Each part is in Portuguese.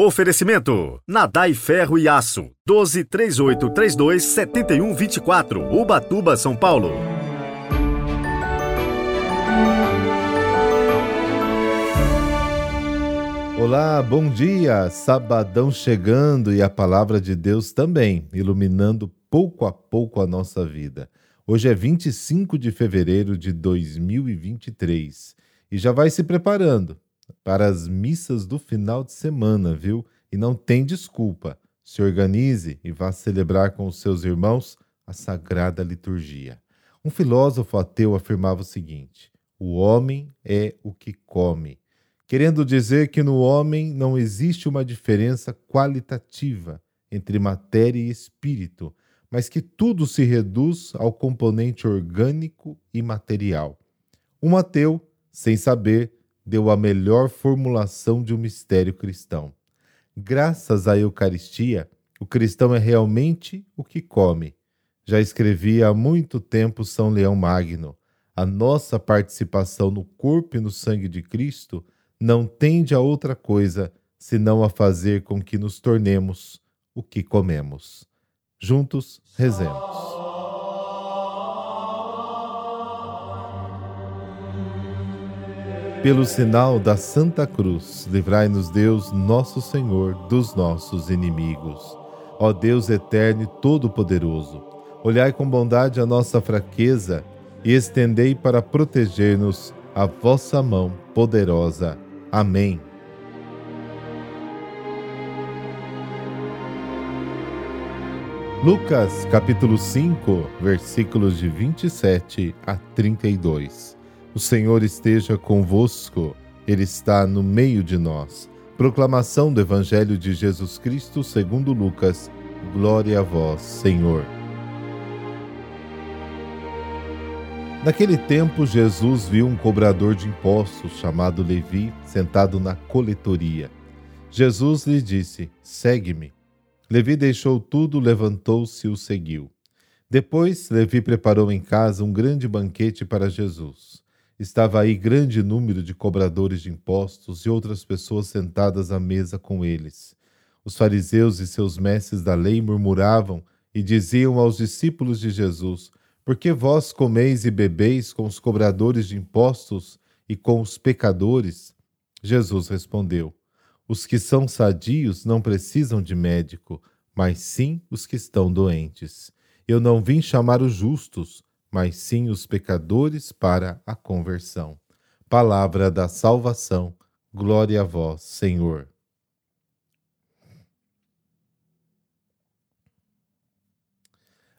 Oferecimento: Nadai Ferro e Aço. 12 3832 7124. Ubatuba, São Paulo. Olá, bom dia! Sabadão chegando e a palavra de Deus também, iluminando pouco a pouco a nossa vida. Hoje é 25 de fevereiro de 2023 e já vai se preparando para as missas do final de semana, viu? E não tem desculpa. Se organize e vá celebrar com os seus irmãos a sagrada liturgia. Um filósofo ateu afirmava o seguinte: o homem é o que come querendo dizer que no homem não existe uma diferença qualitativa entre matéria e espírito, mas que tudo se reduz ao componente orgânico e material. Um ateu, sem saber, deu a melhor formulação de um mistério cristão. Graças à Eucaristia, o cristão é realmente o que come. Já escrevia há muito tempo São Leão Magno. A nossa participação no corpo e no sangue de Cristo não tende a outra coisa senão a fazer com que nos tornemos o que comemos. Juntos rezemos. Pelo sinal da Santa Cruz, livrai-nos Deus, nosso Senhor, dos nossos inimigos. Ó Deus eterno e todo-poderoso, olhai com bondade a nossa fraqueza e estendei para proteger-nos a vossa mão poderosa Amém. Lucas capítulo 5, versículos de 27 a 32. O Senhor esteja convosco, Ele está no meio de nós. Proclamação do Evangelho de Jesus Cristo segundo Lucas. Glória a vós, Senhor. Naquele tempo, Jesus viu um cobrador de impostos chamado Levi sentado na coletoria. Jesus lhe disse: Segue-me. Levi deixou tudo, levantou-se e o seguiu. Depois, Levi preparou em casa um grande banquete para Jesus. Estava aí grande número de cobradores de impostos e outras pessoas sentadas à mesa com eles. Os fariseus e seus mestres da lei murmuravam e diziam aos discípulos de Jesus: porque vós comeis e bebeis com os cobradores de impostos e com os pecadores? Jesus respondeu: Os que são sadios não precisam de médico, mas sim os que estão doentes. Eu não vim chamar os justos, mas sim os pecadores para a conversão. Palavra da salvação. Glória a vós, Senhor.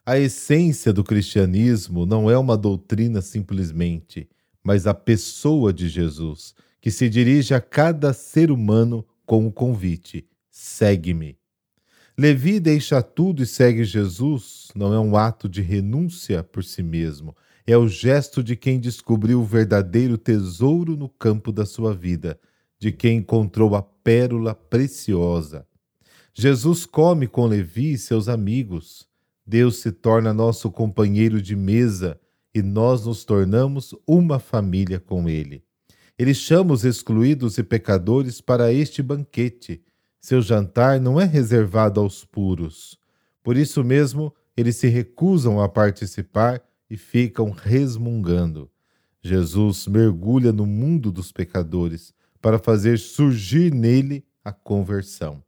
A essência do cristianismo não é uma doutrina simplesmente, mas a pessoa de Jesus, que se dirige a cada ser humano com o convite: segue-me. Levi deixa tudo e segue Jesus não é um ato de renúncia por si mesmo, é o gesto de quem descobriu o verdadeiro tesouro no campo da sua vida, de quem encontrou a pérola preciosa. Jesus come com Levi e seus amigos. Deus se torna nosso companheiro de mesa e nós nos tornamos uma família com Ele. Ele chama os excluídos e pecadores para este banquete. Seu jantar não é reservado aos puros. Por isso mesmo, eles se recusam a participar e ficam resmungando. Jesus mergulha no mundo dos pecadores para fazer surgir nele a conversão.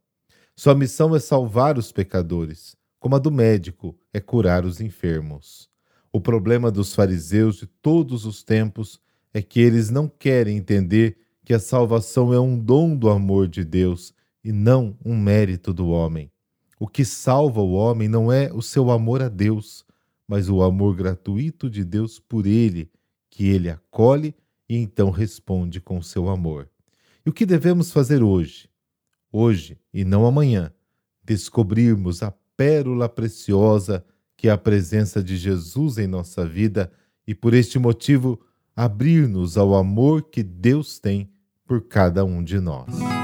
Sua missão é salvar os pecadores como a do médico é curar os enfermos. O problema dos fariseus de todos os tempos é que eles não querem entender que a salvação é um dom do amor de Deus e não um mérito do homem. O que salva o homem não é o seu amor a Deus, mas o amor gratuito de Deus por ele, que ele acolhe e então responde com seu amor. E o que devemos fazer hoje? Hoje e não amanhã, descobrirmos a pérola preciosa que é a presença de Jesus em nossa vida e por este motivo abrir-nos ao amor que Deus tem por cada um de nós.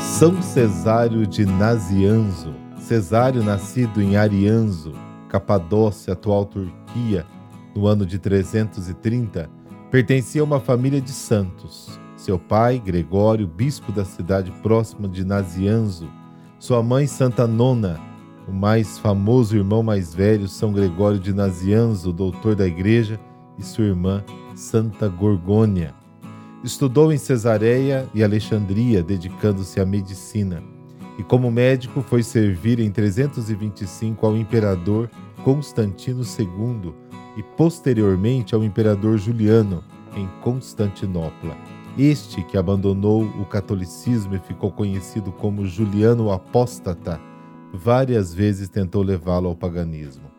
São Cesário de Nazianzo, Cesário nascido em Arianzo, Capadócia, atual Turquia, no ano de 330, Pertencia a uma família de santos. Seu pai, Gregório, bispo da cidade próxima de Nazianzo. Sua mãe, Santa Nona, o mais famoso irmão mais velho, São Gregório de Nazianzo, doutor da igreja, e sua irmã, Santa Gorgônia. Estudou em Cesareia e Alexandria, dedicando-se à medicina. E como médico foi servir em 325 ao imperador Constantino II e posteriormente ao imperador Juliano em Constantinopla. Este que abandonou o catolicismo e ficou conhecido como Juliano Apóstata, várias vezes tentou levá-lo ao paganismo.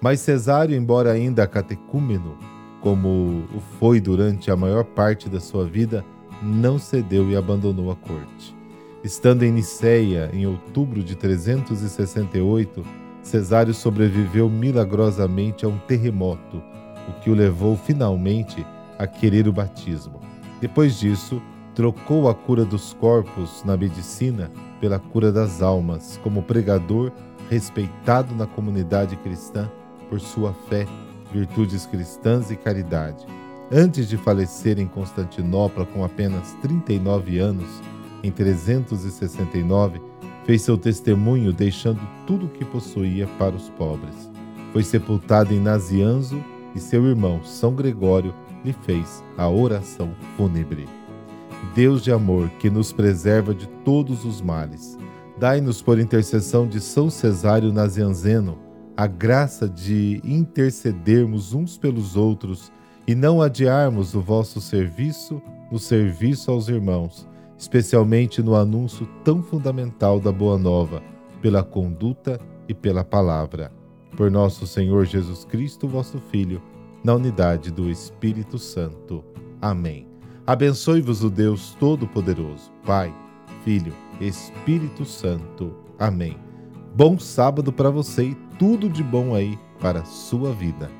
Mas Cesário, embora ainda catecúmeno, como o foi durante a maior parte da sua vida, não cedeu e abandonou a corte. Estando em Niceia, em outubro de 368, Cesário sobreviveu milagrosamente a um terremoto, o que o levou finalmente a querer o batismo. Depois disso, trocou a cura dos corpos na medicina pela cura das almas, como pregador respeitado na comunidade cristã por sua fé virtudes cristãs e caridade. Antes de falecer em Constantinopla com apenas 39 anos, em 369, fez seu testemunho deixando tudo o que possuía para os pobres. Foi sepultado em Nazianzo e seu irmão São Gregório lhe fez a oração fúnebre. Deus de amor, que nos preserva de todos os males, dai-nos por intercessão de São Cesário Nazianzeno a graça de intercedermos uns pelos outros e não adiarmos o vosso serviço no serviço aos irmãos, especialmente no anúncio tão fundamental da Boa Nova, pela conduta e pela palavra. Por nosso Senhor Jesus Cristo, vosso Filho, na unidade do Espírito Santo. Amém. Abençoe-vos o Deus Todo-Poderoso, Pai, Filho, Espírito Santo. Amém. Bom sábado para você e tudo de bom aí para a sua vida.